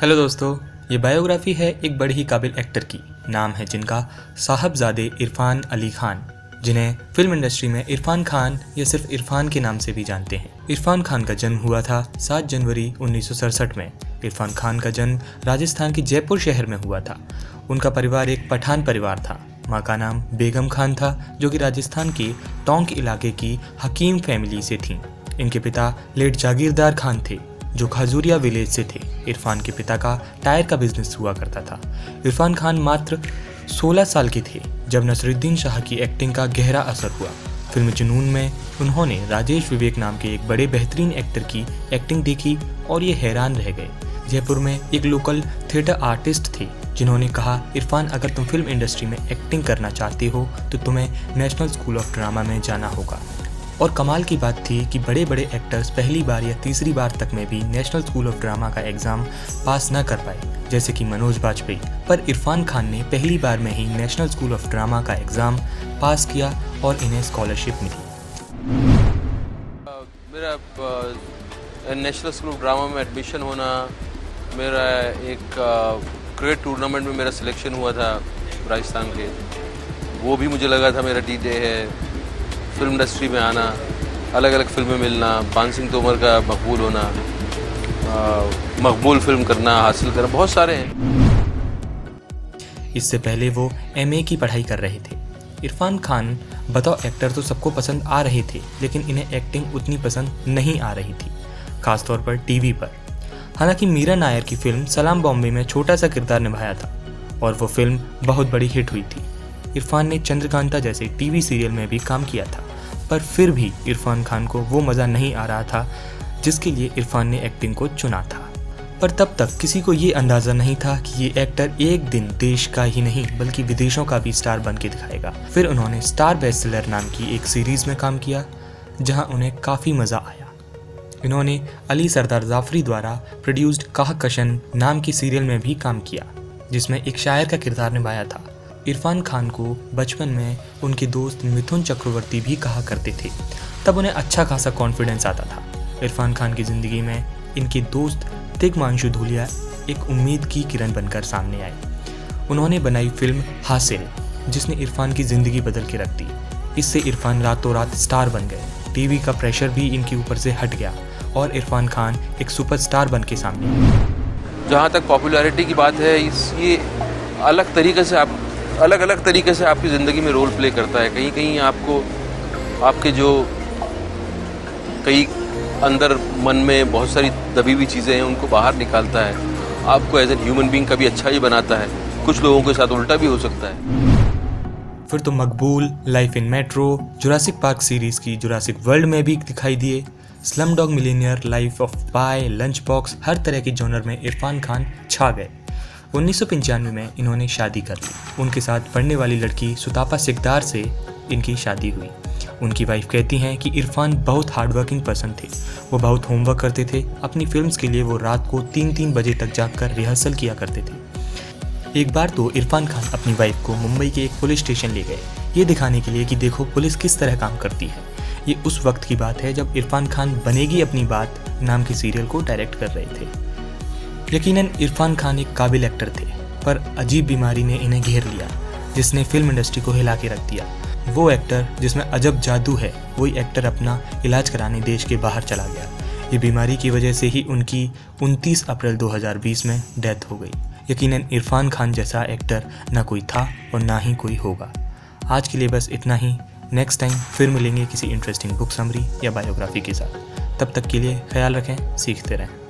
Hello दोस्तों, ये biography है एक बड़े ही काबिल एक्टर की। नाम है जिनका साहबजादे इरफान अली खान, जिन्हें फ़िल्म इंडस्ट्री में इरफान खान या सिर्फ़ इरफान के नाम से भी जानते हैं। इरफान खान का जन्म हुआ था 7 जनवरी उन्नीस सौ सड़सठ में। इरफान खान का जन्म राजस्थान के जयपुर शहर में हुआ था। उनका परिवार एक पठान परिवार था। माँ का नाम बेगम खान था, जो कि राजस्थान के टोंक इलाके की हकीम फैमिली से थी। इनके पिता लेट जागीरदार खान थे। जो खजूरिया विलेज से थे। इरफान के पिता का टायर का बिज़नेस हुआ करता था। इरफान खान मात्र 16 साल के थे, जब नसरुद्दीन शाह की एक्टिंग का गहरा असर हुआ। फ़िल्म जुनून में उन्होंने राजेश विवेक नाम के एक बड़े बेहतरीन एक्टर की एक्टिंग देखी और ये हैरान रह गए। जयपुर में एक लोकल थिएटर आर्टिस्ट थे, जिन्होंने कहा, इरफान, अगर तुम फ़िल्म इंडस्ट्री में एक्टिंग करना चाहते हो तो तुम्हें नेशनल स्कूल ऑफ़ ड्रामा में जाना होगा। और कमाल की बात थी कि बड़े बड़े एक्टर्स पहली बार या तीसरी बार तक में भी नेशनल स्कूल ऑफ़ ड्रामा का एग्ज़ाम पास न कर पाए, जैसे कि मनोज बाजपेयी। पर इरफान खान ने पहली बार में ही नेशनल स्कूल ऑफ़ ड्रामा का एग्ज़ाम पास किया और इन्हें स्कॉलरशिप मिली। मेरा नेशनल स्कूल ऑफ़ ड्रामा में एडमिशन होना, मेरा एक क्रिकेट टूर्नामेंट में मेरा सिलेक्शन हुआ था राजस्थान के। वो भी मुझे लगा था मेरा डी है। फ़िल्म इंडस्ट्री में आना अलग अलग फ़िल्में मिलना, पान सिंह तोमर का मकबूल होना मकबूल फ़िल्म करना, हासिल करना, बहुत सारे हैं। इससे पहले वो एमए की पढ़ाई कर रहे थे। इरफान खान बतौर एक्टर तो सबको पसंद आ रहे थे, लेकिन इन्हें एक्टिंग उतनी पसंद नहीं आ रही थी, खासतौर पर टीवी पर। हालाँकि मीरा नायर की फ़िल्म सलाम बॉम्बे में छोटा सा किरदार निभाया था, और वो फ़िल्म बहुत बड़ी हिट हुई थी। इरफान ने चंद्रकांता जैसे टीवी सीरियल में भी काम किया था। पर फिर भी इरफान खान को वो मज़ा नहीं आ रहा था, जिसके लिए इरफान ने एक्टिंग को चुना था। पर तब तक किसी को ये अंदाज़ा नहीं था कि ये एक्टर एक दिन देश का ही नहीं, बल्कि विदेशों का भी स्टार बन के दिखाएगा। फिर उन्होंने स्टार बेस्टसेलर नाम की एक सीरीज़ में काम किया, जहाँ उन्हें काफ़ी मज़ा आया। इन्होंने अली सरदार जाफरी द्वारा प्रोड्यूस्ड काह कशन नाम की सीरियल में भी काम किया, जिसमें एक शायर का किरदार निभाया था। इरफान खान को बचपन में उनके दोस्त मिथुन चक्रवर्ती भी कहा करते थे। तब उन्हें अच्छा खासा कॉन्फिडेंस आता था। इरफान खान की ज़िंदगी में इनके दोस्त तिगमांशु धूलिया एक उम्मीद की किरण बनकर सामने आए। उन्होंने बनाई फ़िल्म हासिल, जिसने इरफान की ज़िंदगी बदल के रख दी। इससे इरफान रातों रात स्टार बन गए। टीवी का प्रेशर भी इनके ऊपर से हट गया और इरफान खान एक सुपरस्टार बन के सामने जहाँ तक पॉपुलैरिटी की बात है, इस ये अलग तरीके से आप अलग अलग तरीके से आपकी ज़िंदगी में रोल प्ले करता है। कहीं कहीं आपको, आपके जो कई अंदर मन में बहुत सारी दबी हुई चीज़ें हैं, उनको बाहर निकालता है। आपको एज ए ह्यूमन बींग कभी अच्छा ही बनाता है। कुछ लोगों के साथ उल्टा भी हो सकता है। फिर तो Maqbool life in metro Jurassic park series की जुरासिक वर्ल्ड में भी दिखाई दिए। Slumdog millionaire life of pi lunchbox हर तरह के जॉनर में इरफान खान छा गए। उन्नीस सौ पंचानवे में इन्होंने शादी कर ली। उनके साथ पढ़ने वाली लड़की सुतापा सिकदार से इनकी शादी हुई। उनकी वाइफ कहती हैं कि इरफान बहुत हार्डवर्किंग पर्सन थे। वो बहुत होमवर्क करते थे। अपनी फिल्म्स के लिए वो रात को तीन तीन बजे तक जाकर रिहर्सल किया करते थे। एक बार तो इरफान खान अपनी वाइफ को मुंबई के एक पुलिस स्टेशन ले गए। ये दिखाने के लिए कि देखो पुलिस किस तरह काम करती है। ये उस वक्त की बात है जब इरफान खान बनेगी अपनी बात नाम के सीरियल को डायरेक्ट कर रहे थे। यकीनन इरफान खान एक काबिल एक्टर थे, पर अजीब बीमारी ने इन्हें घेर लिया, जिसने फ़िल्म इंडस्ट्री को हिला के रख दिया। वो एक्टर, जिसमें अजब जादू है, वही एक्टर अपना इलाज कराने देश के बाहर चला गया। ये बीमारी की वजह से ही उनकी 29 अप्रैल 2020 में डेथ हो गई। यकीनन इरफान खान जैसा एक्टर ना कोई था और ना ही कोई होगा। आज के लिए बस इतना ही। नेक्स्ट टाइम फिर मिलेंगे किसी इंटरेस्टिंग बुक समरी या बायोग्राफी के साथ। तब तक के लिए ख्याल रखें, सीखते रहें।